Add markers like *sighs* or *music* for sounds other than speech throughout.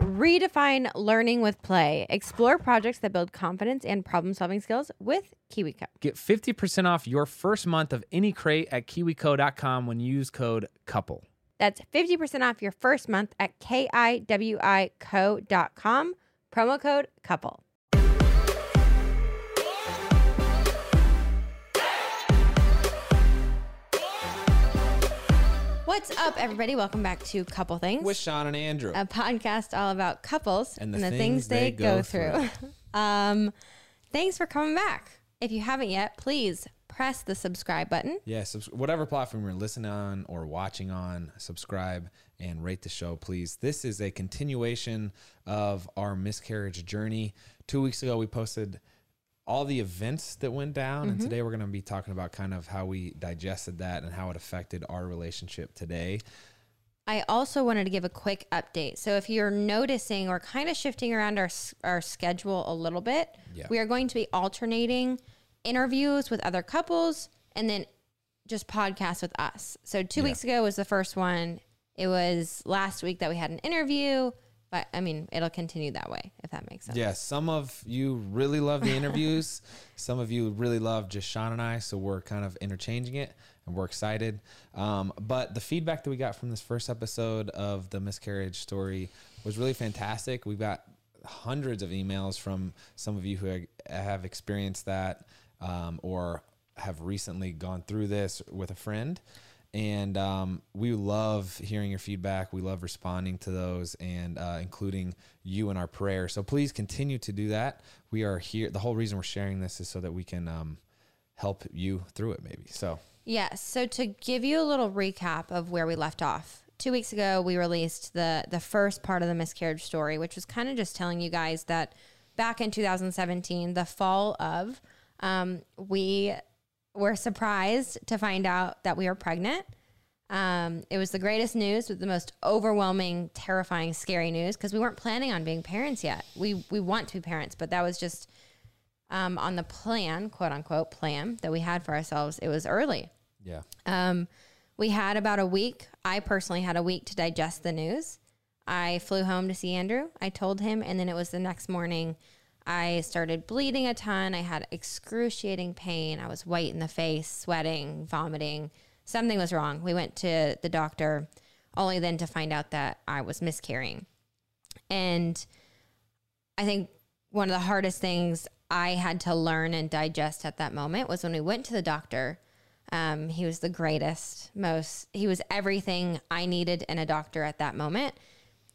Redefine learning with play. Explore projects that build confidence and problem solving skills with KiwiCo. Get 50% off your first month of any crate at kiwico.com when you use code COUPLE. That's 50% off your first month at kiwico.com. Promo code COUPLE. What's up, everybody? Welcome back to Couple Things, With Shawn and Andrew. a podcast all about couples And and the the, things things, they, go, go through. *laughs* um, thanks for coming back. If you haven't yet, please press the subscribe button. Yeah, subs- whatever platform you're listening on or watching on, subscribe and rate the show, please. This is a continuation of our miscarriage journey. Two weeks ago, we posted all the events that went down, and mm-hmm. today we're going to be talking about kind of how we digested that and how it affected our relationship today. I also wanted to give a quick update. So if you're noticing we're kind of shifting around our our schedule a little bit, Yeah. we are going to be alternating interviews with other couples and then just podcasts with us. So 2 Yeah. weeks ago was the first one. It was last week that we had an interview, but I mean, it'll continue that way if that makes sense. Yeah, some of you really love the interviews. *laughs* some of you really love just Shawn and I. So we're kind of interchanging it and we're excited. Um, but the feedback that we got from this first episode of the miscarriage story was really fantastic. We got hundreds of emails from some of you who have experienced that um, or have recently gone through this with a friend. And um, we love hearing your feedback. We love responding to those and uh, including you in our prayer. So please continue to do that. We are here. The whole reason we're sharing this is so that we can um, help you through it, maybe. So, Yes. So to give you a little recap of where we left off, two weeks ago we released the the first part of the miscarriage story, which was kind of just telling you guys that back in 2017, the fall of, um, we were surprised to find out that we were pregnant. Um, it was the greatest news, with the most overwhelming, terrifying, scary news because we weren't planning on being parents yet. We we want to be parents, but that was just um, on the plan, quote unquote, plan that we had for ourselves. It was early. yeah. Um, we had about a week. I personally had a week to digest the news. I flew home to see Andrew. I told him, and then it was the next morning. I started bleeding a ton. I had excruciating pain. I was white in the face, sweating, vomiting. Something was wrong. We went to the doctor, only then to find out that I was miscarrying. And I think one of the hardest things I had to learn and digest at that moment was when we went to the doctor. Um, he was the greatest, most, he was everything I needed in a doctor at that moment.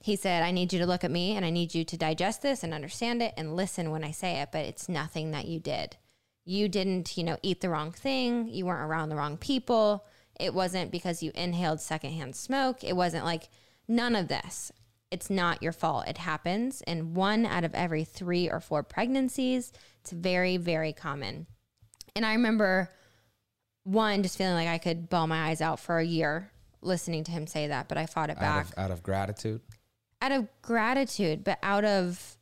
He said, I need you to look at me and I need you to digest this and understand it and listen when I say it, but it's nothing that you did. You didn't, you know, eat the wrong thing. You weren't around the wrong people. It wasn't because you inhaled secondhand smoke. It wasn't like none of this. it's not your fault. It happens in one out of every three or four pregnancies. It's very, very common. And I remember one just feeling like I could bawl my eyes out for a year listening to him say that, but I fought it out back of, out of gratitude. Out of gratitude, but out of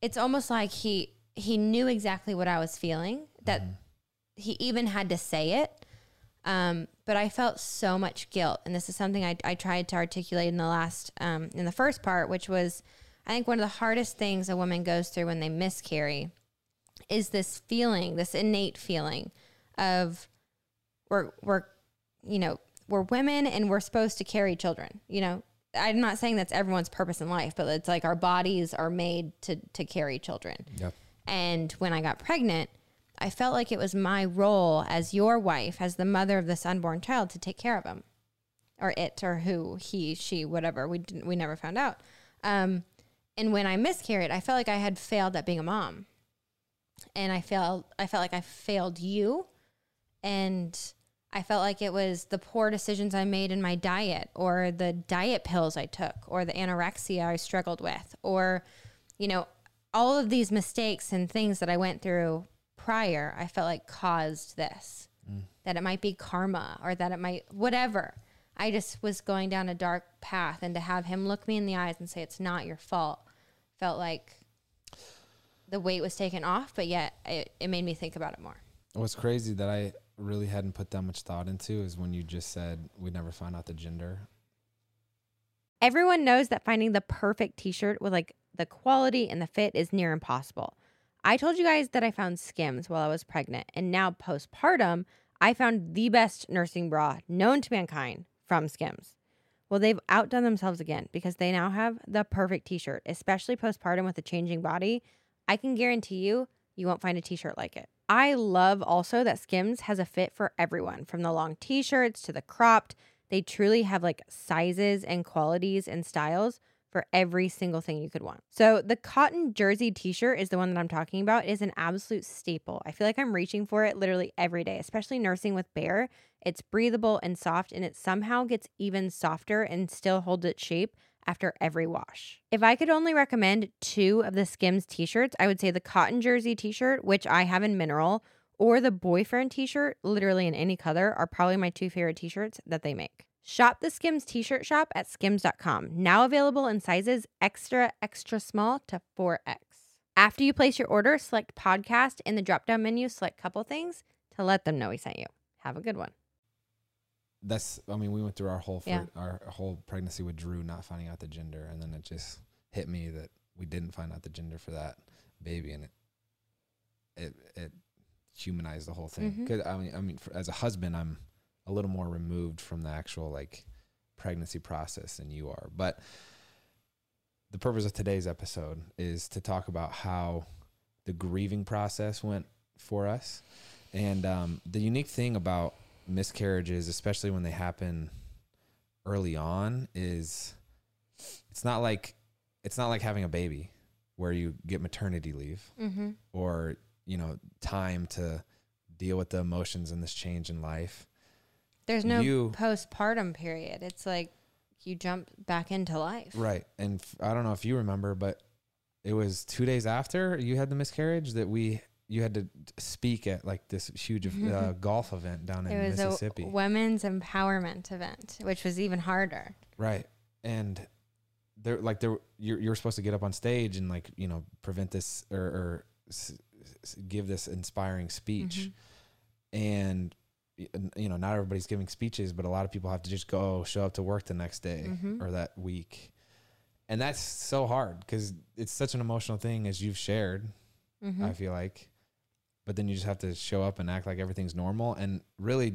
it's almost like he he knew exactly what I was feeling that he even had to say it. Um, but I felt so much guilt, and this is something I, I tried to articulate in the last um, in the first part, which was I think one of the hardest things a woman goes through when they miscarry is this feeling, this innate feeling of we're we're you know we're women and we're supposed to carry children. You know, I'm not saying that's everyone's purpose in life, but it's like our bodies are made to to carry children. Yep. And when I got pregnant, I felt like it was my role as your wife, as the mother of this unborn child, to take care of him, or it, or who, he, she, whatever. We didn't, we never found out. Um, and when I miscarried, I felt like I had failed at being a mom, and I felt, I felt like I failed you, and I felt like it was the poor decisions I made in my diet, or the diet pills I took, or the anorexia I struggled with, or, you know, all of these mistakes and things that I went through prior, I felt like caused this. Mm. That it might be karma or that it might, whatever. I just was going down a dark path, and to have him look me in the eyes and say, It's not your fault, felt like the weight was taken off, but yet it, it made me think about it more. What's crazy that I really hadn't put that much thought into is when you just said we never find out the gender. Everyone knows that finding the perfect t shirt with like the quality and the fit is near impossible. I told you guys that I found Skims while I was pregnant, and now postpartum, I found the best nursing bra known to mankind from Skims. Well, they've outdone themselves again because they now have the perfect t shirt, especially postpartum with a changing body. I can guarantee you, you won't find a t shirt like it. I love also that Skims has a fit for everyone from the long t shirts to the cropped. They truly have like sizes and qualities and styles for every single thing you could want. So the cotton jersey t-shirt is the one that I'm talking about. It is an absolute staple. I feel like I'm reaching for it literally every day, especially nursing with Bear. It's breathable and soft and it somehow gets even softer and still holds its shape after every wash. If I could only recommend two of the Skims t-shirts, I would say the cotton jersey t-shirt, which I have in mineral, or the boyfriend t-shirt, literally in any color, are probably my two favorite t-shirts that they make. Shop the Skims t-shirt shop at skims.com. Now available in sizes extra extra small to 4X. After you place your order, select podcast in the drop-down menu, select couple things to let them know we sent you. Have a good one. That's I mean we went through our whole Yeah. our whole pregnancy with Drew not finding out the gender, and then it just hit me that we didn't find out the gender for that baby, and it it it humanized the whole thing. Mhm. 'Cause, I mean I mean for, as a husband, I'm a little more removed from the actual like pregnancy process than you are, but the purpose of today's episode is to talk about how the grieving process went for us. And um, the unique thing about miscarriages, especially when they happen early on, is it's not like it's not like having a baby where you get maternity leave Mm-hmm. or you know time to deal with the emotions and this change in life. There's no You- postpartum period. It's like you jump back into life. Right. And f- I don't know if you remember, but it was two days after you had the miscarriage that we you had to speak at like this huge uh, golf event down in It was Mississippi. a women's empowerment event, which was even harder. right. And there, like there, you're you're supposed to get up on stage and like you know prevent this or, or s- s- give this inspiring speech, Mhm. and you know not everybody's giving speeches, but a lot of people have to just go show up to work the next day Mhm. or that week, and that's so hard because it's such an emotional thing as you've shared. Mhm. I feel like. But then you just have to show up and act like everything's normal. And really,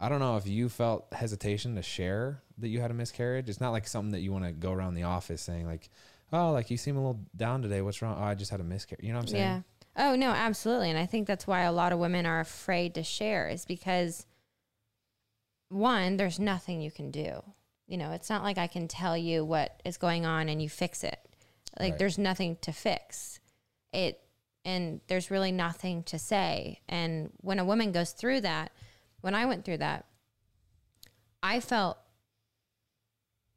I don't know if you felt hesitation to share that you had a miscarriage. It's not like something that you want to go around the office saying, like, oh, like you seem a little down today. What's wrong? Oh, I just had a miscarriage. You know what I'm saying? Yeah. Oh no, absolutely. And I think that's why a lot of women are afraid to share is because one, there's nothing you can do. You know, it's not like I can tell you what is going on and you fix it. Like Right. there's nothing to fix. It and there's really nothing to say. And when a woman goes through that, when I went through that, I felt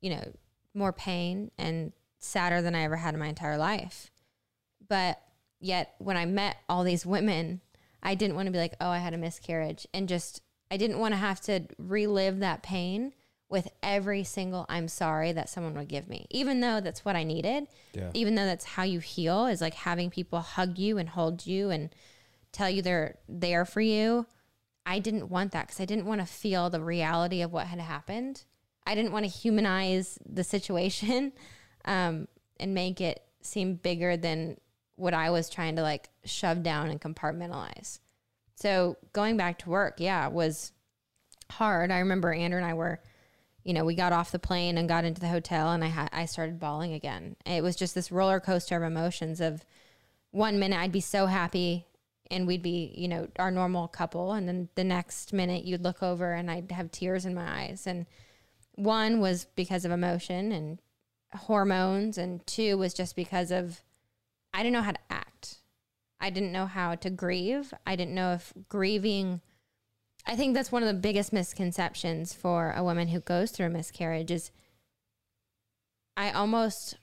you know, more pain and sadder than I ever had in my entire life. But yet, when I met all these women, I didn't want to be like, oh, I had a miscarriage. And just, I didn't want to have to relive that pain with every single I'm sorry that someone would give me, even though that's what I needed. Yeah. Even though that's how you heal is like having people hug you and hold you and tell you they're there for you. I didn't want that because I didn't want to feel the reality of what had happened. I didn't want to humanize the situation *laughs* um, and make it seem bigger than what I was trying to like shove down and compartmentalize. So going back to work, yeah, was hard. I remember Andrew and I were, you know, we got off the plane and got into the hotel, and I had I started bawling again. It was just this roller coaster of emotions. Of one minute I'd be so happy, and we'd be, you know, our normal couple, and then the next minute you'd look over and I'd have tears in my eyes. And one was because of emotion and hormones, and two was just because of I didn't know how to act. I didn't know how to grieve. I didn't know if grieving I think that's one of the biggest misconceptions for a woman who goes through a miscarriage is I almost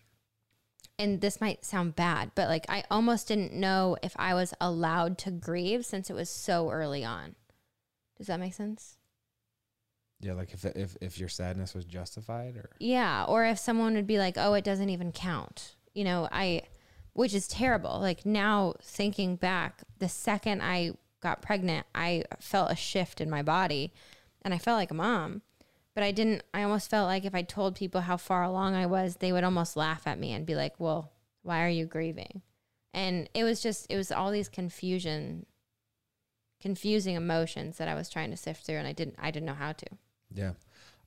and this might sound bad, but like I almost didn't know if I was allowed to grieve since it was so early on. Does that make sense? Yeah, like if if if your sadness was justified or Yeah, or if someone would be like, "Oh, it doesn't even count." You know, I which is terrible. Like now thinking back, the second I got pregnant, I felt a shift in my body and I felt like a mom. But I didn't, I almost felt like if I told people how far along I was, they would almost laugh at me and be like, well, why are you grieving? And it was just, it was all these confusion, confusing emotions that I was trying to sift through and I didn't, I didn't know how to. Yeah.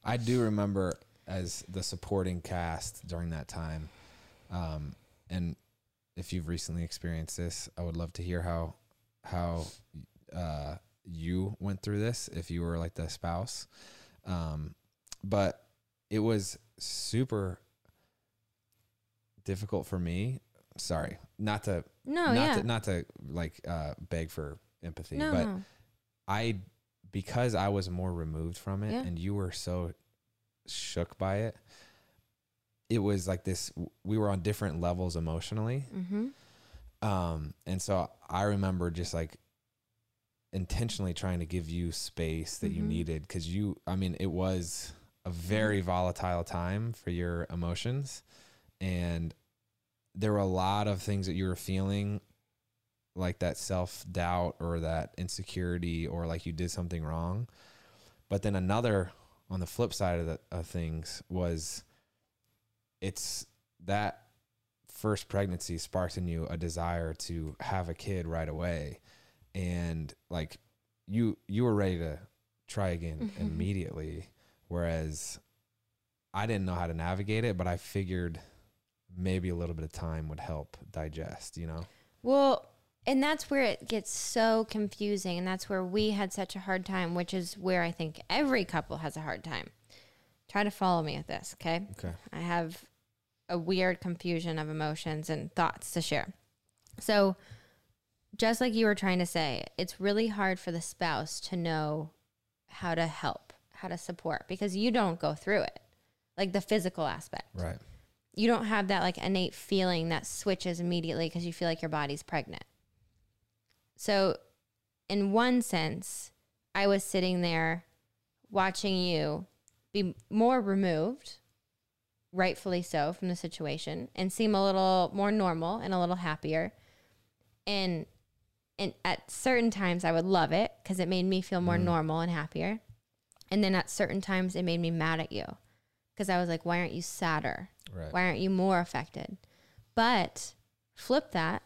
I do remember as the supporting cast during that time. Um, and if you've recently experienced this, I would love to hear how how uh, you went through this if you were like the spouse. Um, but it was super difficult for me. Sorry, not to No, not yeah. to not to like uh, beg for empathy, no, but. I because I was more removed from it Yeah. and you were so shook by it. It was like this we were on different levels emotionally. Mm-hmm. Um and so I remember just like intentionally trying to give you space that you Mhm. needed cuz you I mean it was a very volatile time for your emotions and there were a lot of things that you were feeling like that self doubt or that insecurity or like you did something wrong. But then another on the flip side of the of things was it's that first pregnancy sparked in you a desire to have a kid right away and like you you were ready to try again Mhm. immediately whereas I didn't know how to navigate it but I figured maybe a little bit of time would help digest, you know. Well, and that's where it gets so confusing. And that's where we had such a hard time, which is where I think every couple has a hard time. Try to follow me with this, okay? Okay. I have a weird confusion of emotions and thoughts to share. So, just like you were trying to say, it's really hard for the spouse to know how to help, how to support, because you don't go through it, like the physical aspect Right. you don't have that like innate feeling that switches immediately because you feel like your body's pregnant. So, in one sense, I was sitting there watching you be more removed, rightfully so, from the situation and seem a little more normal and a little happier. And and at certain times I would love it because it made me feel more Mm. normal and happier. And then at certain times it made me mad at you because I was like, why aren't you sadder? Right. Why aren't you more affected? But flip that.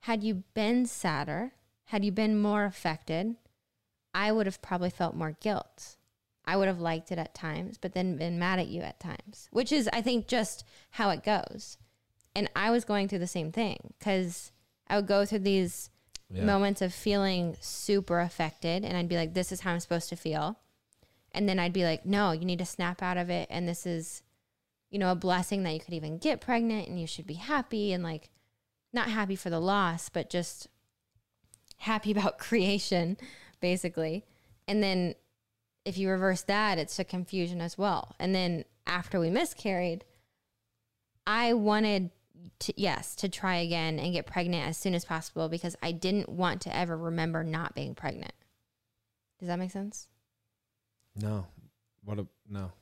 Had you been sadder, had you been more affected, I would have probably felt more guilt. I would have liked it at times, but then been mad at you at times, which is, I think, just how it goes. And I was going through the same thing because I would go through these Yeah. moments of feeling super affected, and I'd be like, this is how I'm supposed to feel. And then I'd be like, no, you need to snap out of it. And this is, you know, a blessing that you could even get pregnant and you should be happy and like not happy for the loss, but just happy *laughs* about creation, basically. And then if you reverse that, it's a confusion as well. And then after we miscarried, I wanted to, yes, to try again and get pregnant as soon as possible because I didn't want to ever remember not being pregnant. Does that make sense? No. What a no.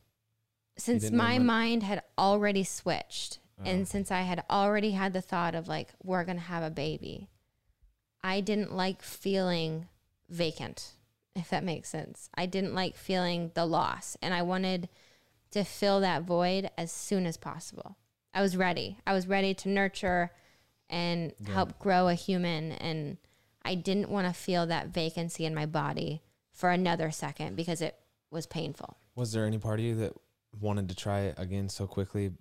Since my mind had already switched Oh. and since I had already had the thought of like, we're going to have a baby, I didn't like feeling vacant, if that makes sense. I didn't like feeling the loss. And I wanted to fill that void as soon as possible. I was ready. I was ready to nurture and help grow a human. And I didn't want to feel that vacancy in my body for another second because it was painful. Was there any part of you that wanted to try it again so quickly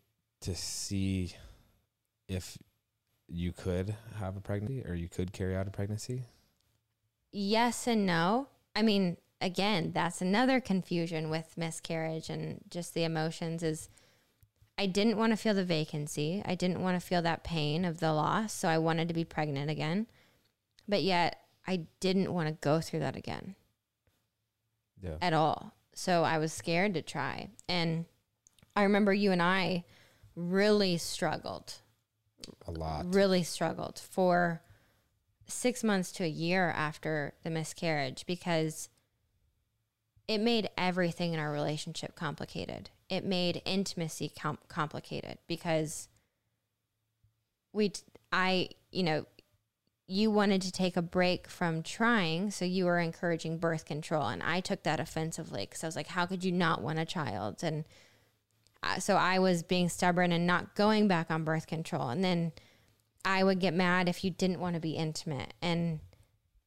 to see if you could have a pregnancy or you could carry out a pregnancy? yes and no. I mean, again, that's another confusion with miscarriage and just the emotions is I didn't want to feel the vacancy. I didn't want to feel that pain of the loss, so I wanted to be pregnant again. But yet, I didn't want to go through that again Yeah. at all. So I was scared to try. And I remember you and I really struggled A lot. really struggled for six months to a year after the miscarriage because it made everything in our relationship complicated. It made intimacy com- complicated because we, t- I, you know, you wanted to take a break from trying, so you were encouraging birth control, and I took that offensively because I was like, "How could you not want a child?" And uh, so I was being stubborn and not going back on birth control, and then I would get mad if you didn't want to be intimate, and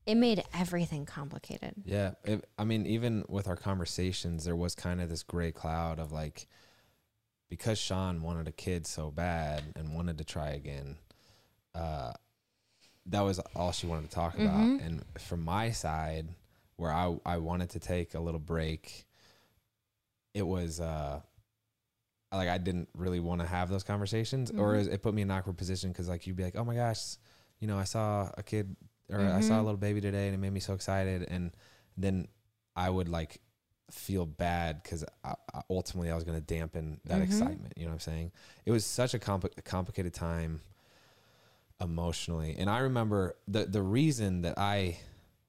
it made everything complicated. Yeah. It, I mean, even with our conversations, there was kind of this gray cloud of like, because Shawn wanted a kid so bad and wanted to try again, uh, that was all she wanted to talk about. Mhm. And from my side, where I, I wanted to take a little break, it was, uh, like I didn't really want to have those conversations, or Mhm. it put me in an awkward position because like you'd be like, oh my gosh, you know, I saw a kid or I saw a Mhm. little baby today and it made me so excited, and then I would like feel bad because ultimately I was going to dampen that Mhm. excitement. You know what I'm saying? It was such a compli- complicated time emotionally, and I remember the the reason that I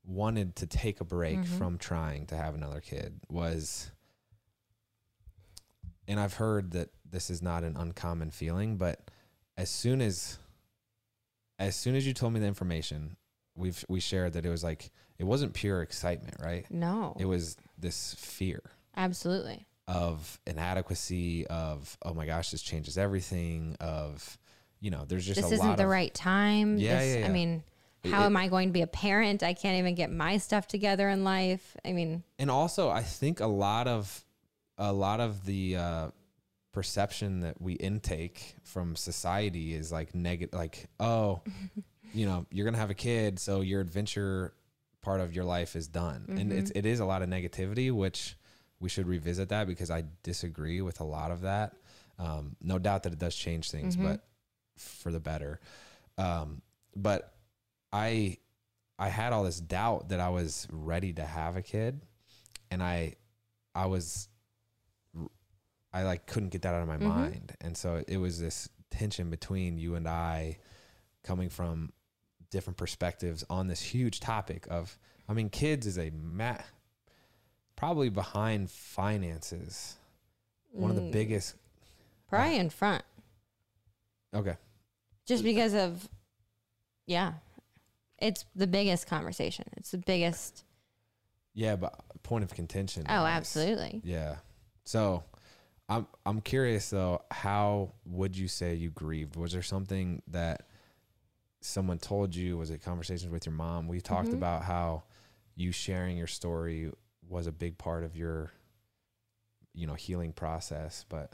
wanted to take a break Mhm. from trying to have another kid was and I've heard that this is not an uncommon feeling, but as soon as as soon as you told me the information, we've we shared that it was like it wasn't pure excitement, right? No, It was this fear absolutely. of inadequacy, of oh my gosh, this changes everything, of you know, there's just this isn't the of right time. Yeah, this, yeah, yeah. I mean, how it- am I going to be a parent? I can't even get my stuff together in life. I mean, and also I think a lot of a lot of the uh, perception that we intake from society is like negative, like oh, *laughs* you know, you're gonna have a kid, so your adventure part of your life is done, and it's it is a lot of negativity, which we should revisit that because I disagree with a lot of that. Um, no doubt that it does change things, Mhm. but for the better. Um, but I I had all this doubt that I was ready to have a kid, and I I was I like couldn't get that out of my Mhm. mind, and so it was this tension between you and I coming from different perspectives on this huge topic of I mean kids is a ma- probably behind finances one of the mm, biggest probably in front, okay just because of, yeah, it's the biggest conversation. It's the biggest. yeah but point of contention Oh, is- absolutely. Yeah. So I'm I'm curious though, how would you say you grieved? Was there something that someone told you? Was it conversations with your mom? We talked Mhm. about how you sharing your story was a big part of your you know, healing process, but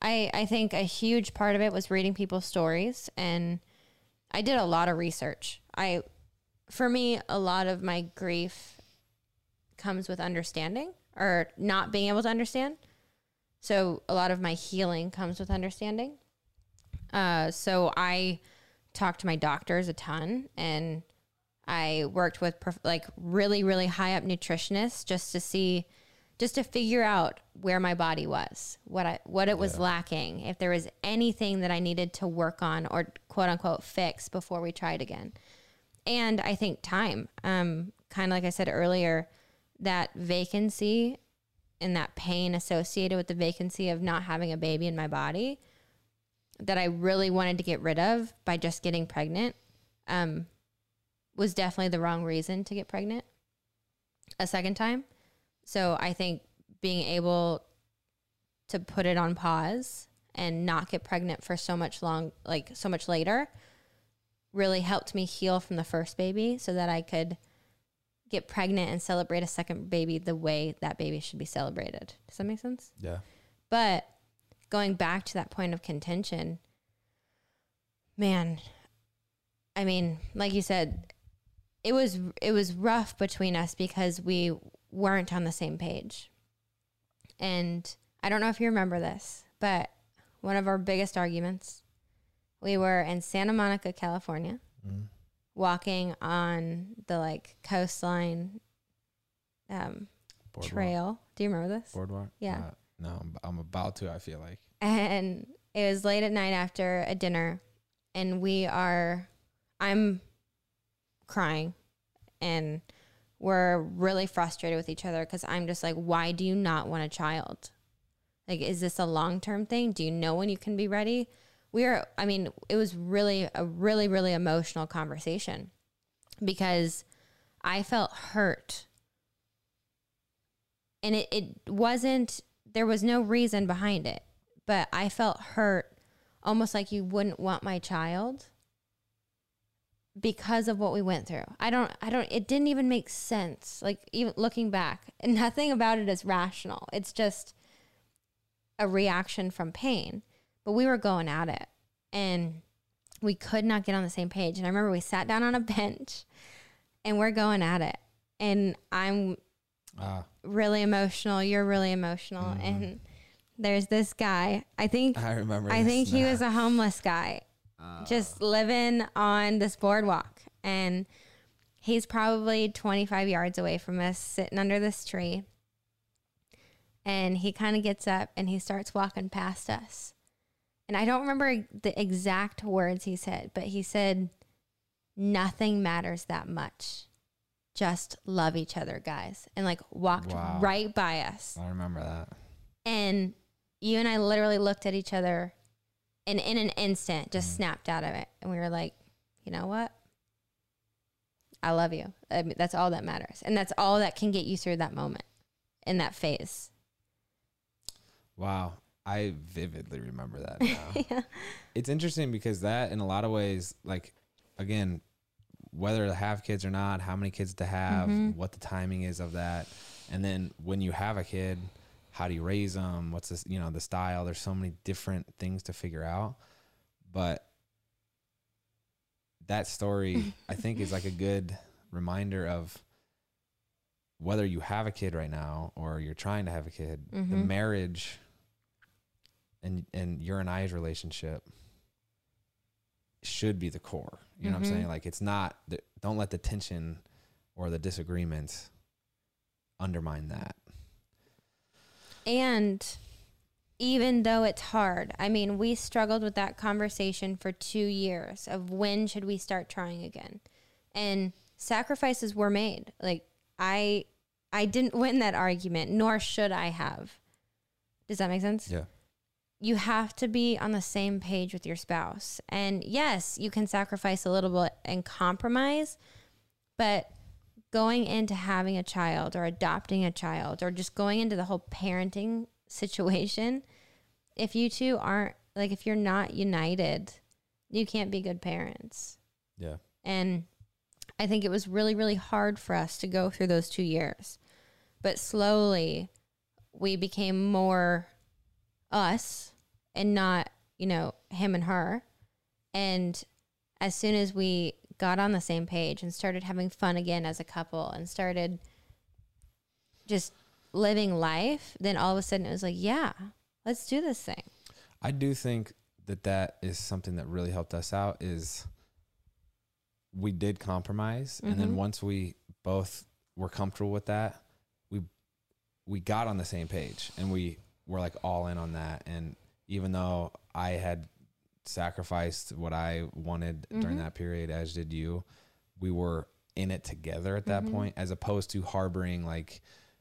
I I think a huge part of it was reading people's stories, and I did a lot of research. I, for me, a lot of my grief comes with understanding or not being able to understand. So a lot of my healing comes with understanding. Uh, so I talked to my doctors a ton, and I worked with prof- like really really high up nutritionists just to see just to figure out where my body was, what I what it was lacking, if there was anything that I needed to work on or quote unquote fix before we tried again. And I think time, um, kind of like I said earlier, that vacancy and that pain associated with the vacancy of not having a baby in my body that I really wanted to get rid of by just getting pregnant um, was definitely the wrong reason to get pregnant a second time. So I think being able to put it on pause and not get pregnant for so much long, like so much later, really helped me heal from the first baby so that I could get pregnant and celebrate a second baby the way that baby should be celebrated. Does that make sense? Yeah. But going back to that point of contention, man, I mean, like you said, it was it was rough between us because we weren't on the same page. And I don't know if you remember this, but one of our biggest arguments, we were in Santa Monica, California, Mhm. walking on the like coastline um, Boardwalk. trail. Do you remember this? Boardwalk. Yeah. Uh, no, I'm, I'm about to. I feel like. and it was late at night after a dinner and we are i'm crying and we're really frustrated with each other because i'm just like why do you not want a child? Like is this a long-term thing? Do you know when you can be ready? We are i mean it was really a really really emotional conversation because i felt hurt. And it, it wasn't there was no reason behind it but i felt hurt almost like you wouldn't want my child because of what we went through i don't i don't it didn't even make sense like even looking back nothing about it is rational it's just a reaction from pain but we were going at it and we could not get on the same page and i remember we sat down on a bench and we're going at it and i'm Ah, really emotional. You're really emotional. Mhm. And there's this guy. I think I remember. I think he was a homeless guy, just living on this boardwalk. And he's probably 25 yards away from us, sitting under this tree. And he kind of gets up and he starts walking past us. And I don't remember the exact words he said, but he said, Nothing matters that much. Just love each other, guys. And like walked Wow. right by us. I remember that. And you and I literally looked at each other and in an instant just Mhm. snapped out of it. And we were like, you know what? I love you. I mean, that's all that matters. And that's all that can get you through that moment in that phase. Wow. I vividly remember that *laughs* now. yeah. it's interesting because that in a lot of ways like again whether to have kids or not how many kids to have Mhm. what the timing is of that and then when you have a kid how do you raise them what's this you know the style there's so many different things to figure out but that story i *laughs* think is like a good reminder of whether you have a kid right now or you're trying to have a kid the Mhm. marriage and and your and I's relationship should be the core. You know what I'm Mhm. saying? Like it's not. The, don't let the tension or the disagreements undermine that. And even though it's hard, I mean, we struggled with that conversation for two years of when should we start trying again. And sacrifices were made. Like I I didn't win that argument, nor should I have. Does that make sense? Yeah. you have to be on the same page with your spouse. And yes, you can sacrifice a little bit and compromise, but going into having a child or adopting a child or just going into the whole parenting situation, if you two aren't like if you're not united, you can't be good parents. Yeah. And I think it was really, really hard for us to go through those two years. But slowly we became more us and not, you know, him and her. And as soon as we got on the same page and started having fun again as a couple and started just living life, then all of a sudden it was like, yeah, let's do this thing. I do think that that is something that really helped us out is we did compromise and then Mhm. once we both were comfortable with that we we got on the same page and we were like all in on that and even though I had sacrificed what I wanted during Mhm. that period as did you we were in it together at that Mhm. point as opposed to harboring like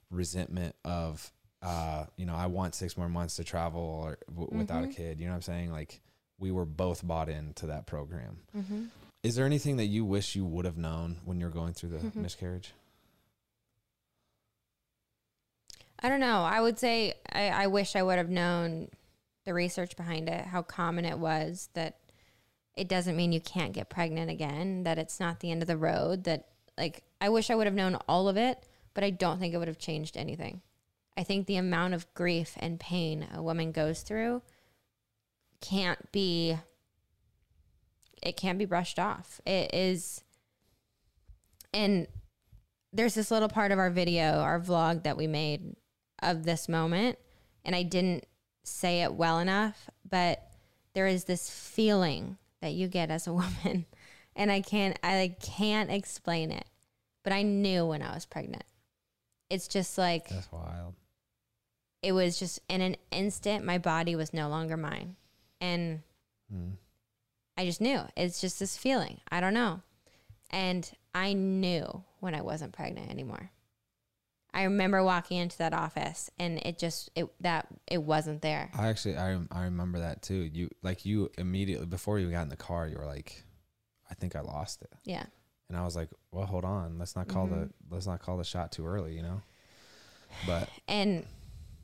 resentment of uh you know I want 6 more months to travel or w- without a Mhm. kid you know what I'm saying like we were both bought into that program Mm-hmm. is there anything that you wish you would have known when you're going through the Mhm. miscarriage I don't know. I would say I, I wish I would have known the research behind it, how common it was, that it doesn't mean you can't get pregnant again, that it's not the end of the road, that like I wish I would have known all of it, but I don't think it would have changed anything. I think the amount of grief and pain a woman goes through can't be it can't be brushed off. It is and there's this little part of our video, our vlog that we made of this moment, and I didn't say it well enough, but there is this feeling that you get as a *laughs* woman, and I can't, I like, can't explain it, but I knew when I was pregnant. It's just like that's wild it was just in an instant, my body was no longer mine, and mm. I just knew. It's just this feeling. I don't know. And I knew when I wasn't pregnant anymore. I remember walking into that office and it just it that it wasn't there. I actually I I remember that too. You like you immediately before you got in the car, you were like, I think I lost it, Yeah. and I was like, well, hold on, let's not call the Mhm. let's not call the shot too early, you know. But *sighs* And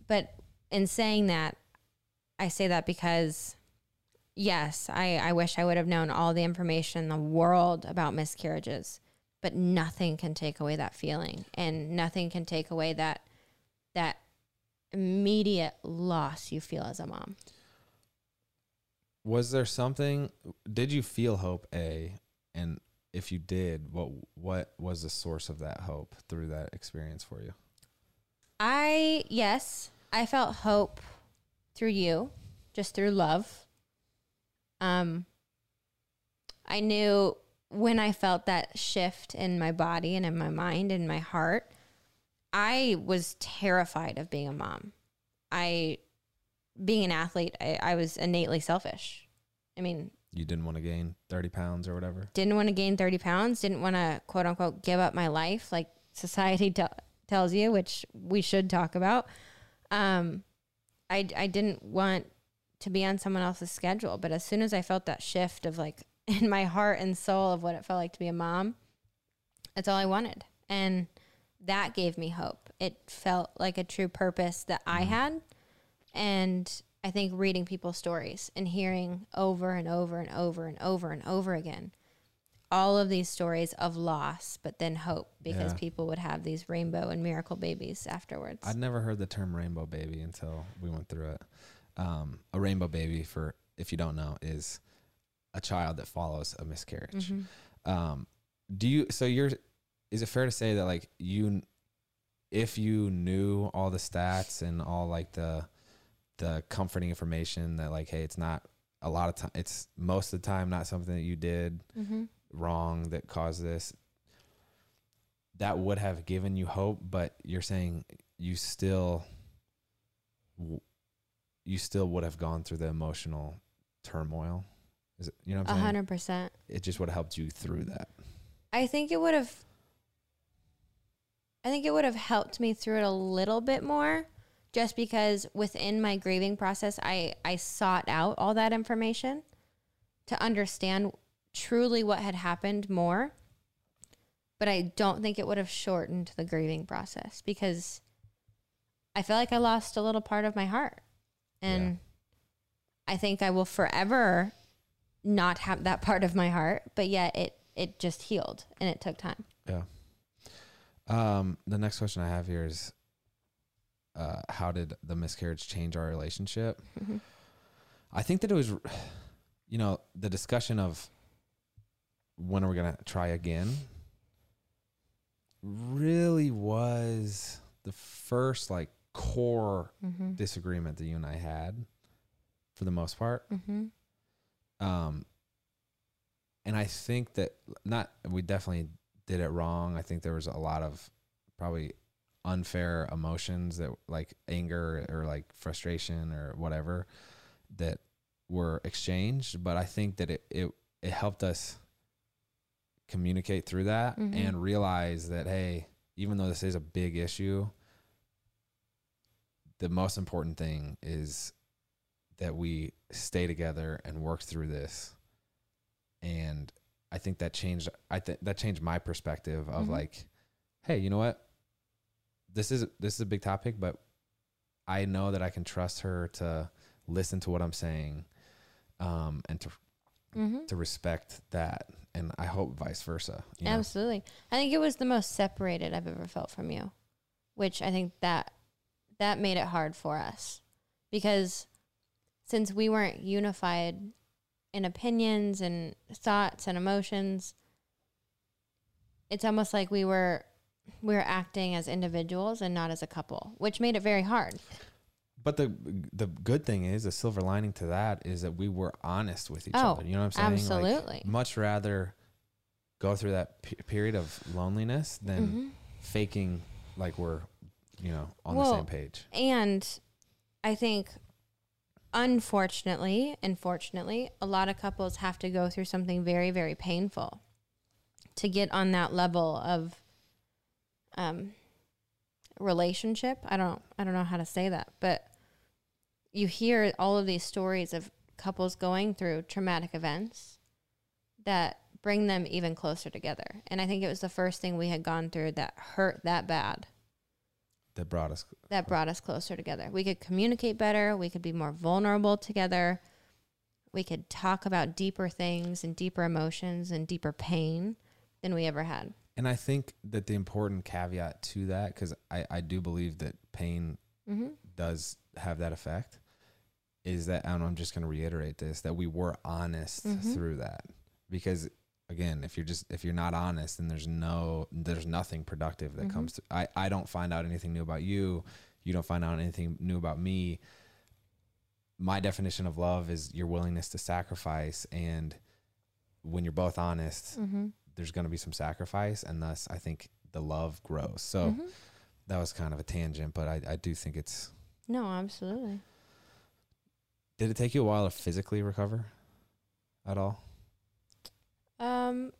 but in saying that, I say that because yes, I, I wish I would have known all the information in the world about miscarriages, but nothing can take away that feeling and nothing can take away that that immediate loss you feel as a mom. was there something? Did you feel hope? A and if you did, what what was the source of that hope through that experience for you? I yes, I felt hope through you, just through love. Um I knew when I felt that shift in my body and in my mind and my heart, I was terrified of being a mom. I being an athlete, I, I was innately selfish. I mean, You didn't want to gain thirty pounds or whatever. didn't want to gain 30 pounds, didn't want to quote unquote give up my life like society t- tells you, which we should talk about. Um, I, I didn't want to be on someone else's schedule. But as soon as I felt that shift of like *laughs* in my heart and soul of what it felt like to be a mom, that's all I wanted. And that gave me hope. It felt like a true purpose that I had. And I think reading people's stories and hearing over and over and over and over and over again all of these stories of loss, but then hope because Yeah. people would have these rainbow and miracle babies afterwards. I'd never heard the term rainbow baby until we went through it. Um, a rainbow baby, for if you don't know, is a child that follows a miscarriage. Mhm. Um, do you? So you're? Is it fair to say that like you, if you knew all the stats and all like the the comforting information that like, hey, it's not a lot of time. It's most of the time not something that you did Mhm. wrong that caused this that would have given you hope but you're saying you still you still would have gone through the emotional turmoil is it you know what A i'm saying hundred percent. it just would have helped you through that I think it would have. I think it would have helped me through it a little bit more, just because within my grieving process, I, I sought out all that information to understand truly what had happened more. But I don't think it would have shortened the grieving process because I feel like I lost a little part of my heart. And I think I will forever not have that part of my heart, but yet it it just healed and it took time. Yeah. Um, the next question I have here is, uh, how did the miscarriage change our relationship? Mhm. I think that it was, you know, the discussion of when are we gonna try again really was the first like core Mm-hmm. disagreement that you and I had, for the most part. Mm-hmm. Um, and I think that not we definitely did it wrong. I think there was a lot of probably unfair emotions that like anger or like frustration or whatever that were exchanged. But I think that it it, it helped us communicate through that Mhm. and realize that hey, even though this is a big issue, the most important thing is that we stay together and work through this. And I think that changed I think that changed my perspective of Mhm. like, hey, you know what? This is this is a big topic, but I know that I can trust her to listen to what I'm saying, um, and to Mm-hmm. to respect that, and I hope vice versa. you know? Absolutely. I think it was the most separated I've ever felt from you, which I think that that made it hard for us because since we weren't unified in opinions and thoughts and emotions, it's almost like we were we were acting as individuals and not as a couple, which made it very hard. But the the good thing is, the silver lining to that is that we were honest with each Oh, other. You know what I'm saying? Like, absolutely. much rather go through that pe- period of loneliness than Mhm. faking like we're, you know, on Well, the same page. And I think, unfortunately, unfortunately, a lot of couples have to go through something very, very painful to get on that level of um, relationship. I don't, I don't know how to say that, but you hear all of these stories of couples going through traumatic events that bring them even closer together. And I think it was the first thing we had gone through that hurt that bad That brought us. that brought us closer together. We could communicate better. We could be more vulnerable together. We could talk about deeper things and deeper emotions and deeper pain than we ever had. And I think that the important caveat to that, because I, I do believe that pain Mm-hmm. does have that effect, is that and I'm just going to reiterate this that we were honest Mhm. through that because again if you're just if you're not honest then there's no there's nothing productive that Mhm. comes to I I don't find out anything new about you you don't find out anything new about me my definition of love is your willingness to sacrifice and when you're both honest Mm-hmm. there's going to be some sacrifice and thus I think the love grows so Mm-hmm. that was kind of a tangent but I I do think it's No, absolutely. Did it take you a while to physically recover at all? Um,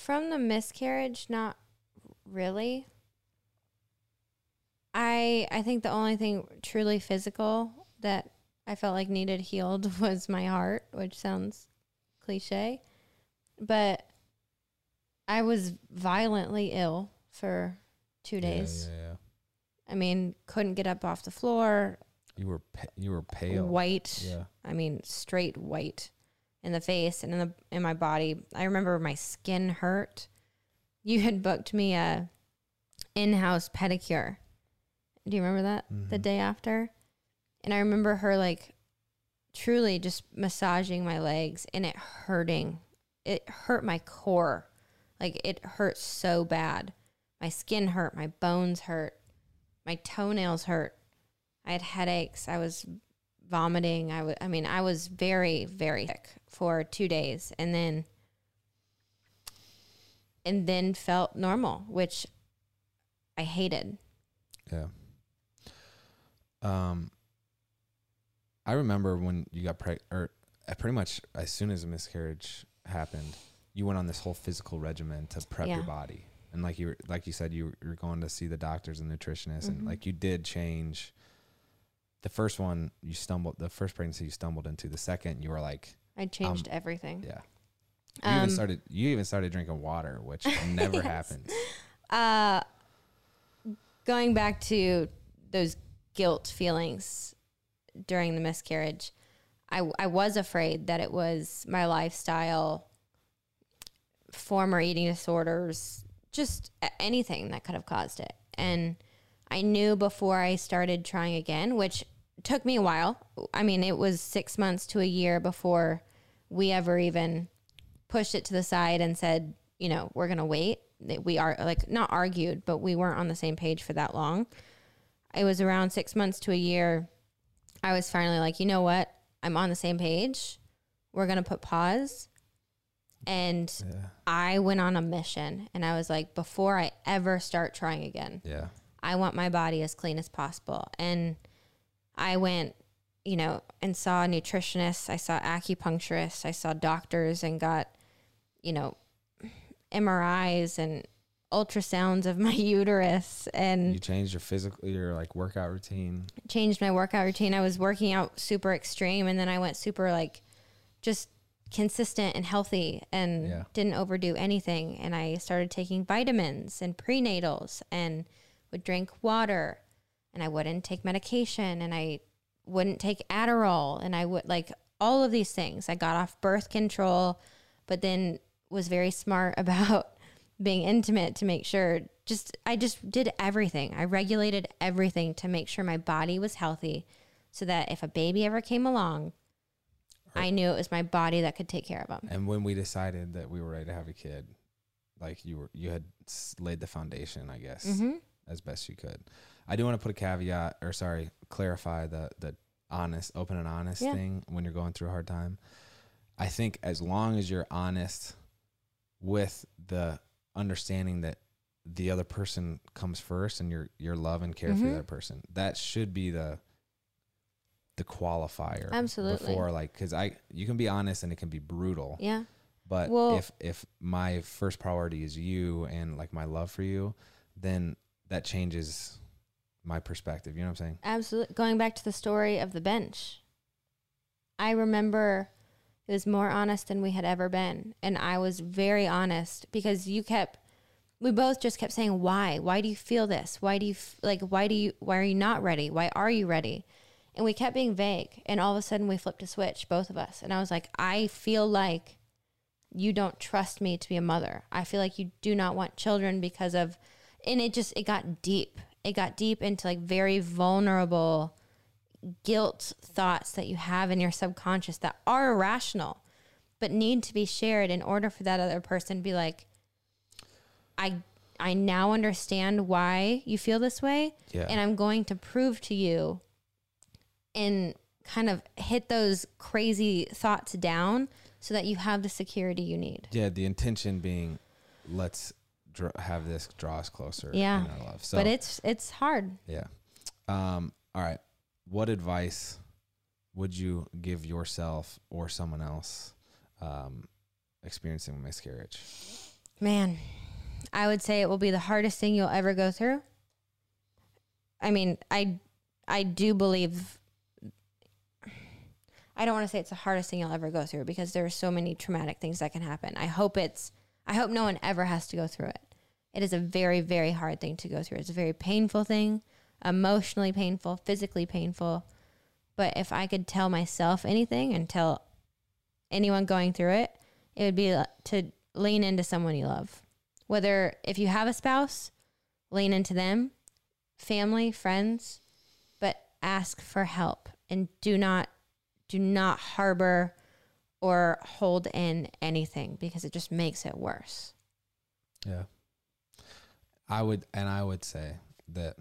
from the miscarriage, not really. I I think the only thing truly physical that I felt like needed healed *laughs* was my heart, which sounds cliche, but I was violently ill for two days. Yeah, yeah, yeah. I mean, couldn't get up off the floor, You were pa- you were pale. white. Yeah. I mean, straight white in the face and in the in my body. I remember my skin hurt. You had booked me a in-house pedicure. Do you remember that? The Mhm. day after? And I remember her like truly just massaging my legs and it hurting. It hurt my core. Like it hurt so bad. My skin hurt, my bones hurt, my toenails hurt. I had headaches. I was vomiting. I wa- I mean, I was very, very sick for two days, and then, and then felt normal, which I hated. Yeah. Um, I remember when you got pregnant, or uh, pretty much as soon as a miscarriage happened, you went on this whole physical regimen to prep Yeah. your body. and like you were, like you said, you were- you're going to see the doctors and nutritionists, Mhm. and like you did change. The first one you stumbled, the first pregnancy you stumbled into. The second, you were like, I changed everything. yeah. You Um, even started. You even started drinking water, which *laughs* never Yes. happens. Uh, going back to those guilt feelings during the miscarriage, I, I was afraid that it was my lifestyle, former eating disorders, just anything that could have caused it. And I knew before I started trying again, which took me a while. I mean, it was six months to a year before we ever even pushed it to the side and said, you know, we're going to wait. We are like not argued, but we weren't on the same page for that long. It was around six months to a year. I was finally like, you know what? I'm on the same page. We're going to put pause. And Yeah. I went on a mission and I was like, before I ever start trying again, Yeah. I want my body as clean as possible. And I went, you know, and saw nutritionists, I saw acupuncturists, I saw doctors and got, you know, MRIs and ultrasounds of my *laughs* uterus and You changed your physical, your like workout routine. changed my workout routine. I was working out super extreme and then I went super like just consistent and healthy and Yeah. didn't overdo anything. And I started taking vitamins and prenatals and would drink water and I wouldn't take medication and I wouldn't take Adderall and I would like all of these things. I got off birth control, but then was very smart *laughs* about being intimate to make sure just I just did everything. I regulated everything to make sure my body was healthy so that if a baby ever came along, I knew it was my body that could take care of them. And when we decided that we were ready to have a kid, like you were, you had laid the foundation, I guess, hmm as best you could. I do want to put a caveat, or sorry, clarify the the honest, open and honest Yeah. thing when you're going through a hard time. I think as long as you're honest with the understanding that the other person comes first and your your love and care for Mhm. the other person, that should be the the qualifier. Absolutely. Before like, because I you can be honest and it can be brutal. Yeah. But Well- if if my first priority is you and like my love for you, then that changes my perspective. You know what I'm saying? Absolutely. Going back to the story of the bench, I remember it was more honest than we had ever been. And I was very honest because you kept, we both just kept saying, why? Why do you feel this? Why do you, like, why do you, why are you not ready? Why are you ready? And we kept being vague. And all of a sudden we flipped a switch, both of us. And I was like, I feel like you don't trust me to be a mother. I feel like you do not want children because of, and it just, it got deep. It got deep into like very vulnerable guilt thoughts that you have in your subconscious that are irrational, but need to be shared in order for that other person to be like, I, I now understand why you feel this way Yeah. and I'm going to prove to you and kind of hit those crazy thoughts down so that you have the security you need. yeah. The intention being, let's dr- have this draw us closer. Yeah. In our love. So but it's it's hard. yeah. Um. All right. What advice would you give yourself or someone else, um, experiencing a miscarriage? Man, I would say it will be the hardest thing you'll ever go through. I mean, I I do believe I don't want to say it's the hardest thing you'll ever go through because there are so many traumatic things that can happen. I hope it's I hope no one ever has to go through it. It is a very very hard thing to go through. It's a very painful thing, emotionally painful, physically painful. But if I could tell myself anything and tell anyone going through it, it would be uh, to lean into someone you love. Whether if you have a spouse, lean into them, family, friends, but ask for help and do not do not harbor or hold in anything because it just makes it worse. Yeah. I would, and I would say that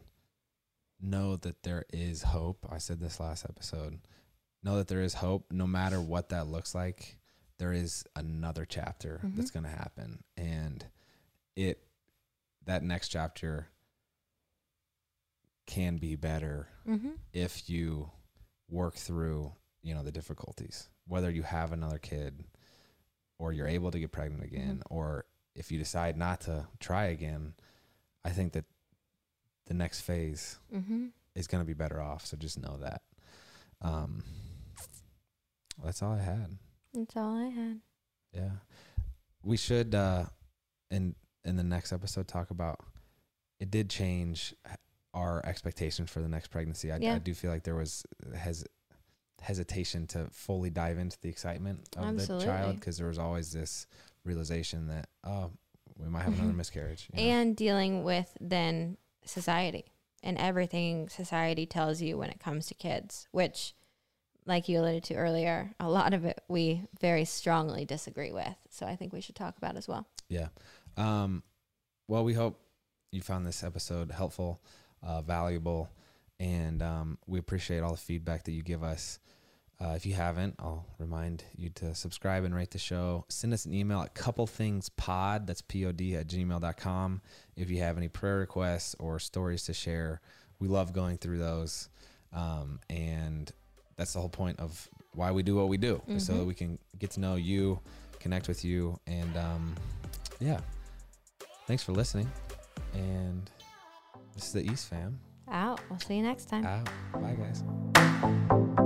know that there is hope. I said this last episode. Know that there is hope no matter what that looks like. There is another chapter Mhm. that's going to happen and it that next chapter can be better Mm-hmm. if you work through, you know, the difficulties. Whether you have another kid or you're able to get pregnant again or if you decide not to try again, I think that the next phase Mm-hmm. is going to be better off. So just know that. Um, that's all I had. That's all I had. Yeah, we should uh, in in the next episode talk about. It did change our expectations for the next pregnancy. I, Yeah. I do feel like there was hes- hesitation to fully dive into the excitement of the child because there was always this realization that oh we might have another miscarriage. you know? And dealing with then society and everything society tells you when it comes to kids, which, like you alluded to earlier, a lot of it we very strongly disagree with. So I think we should talk about as well. Yeah. Um, well, we hope you found this episode helpful, uh, valuable, and um, we appreciate all the feedback that you give us. Uh, if you haven't, I'll remind you to subscribe and rate the show. Send us an email at couplethingspod, that's P-O-D at gmail.com. If you have any prayer requests or stories to share, we love going through those. Um, and that's the whole point of why we do what we do, is so that we can get to know you, connect with you, and um, yeah. Thanks for listening. And this is the East fam. Out. We'll see you next time. Out. Bye, guys.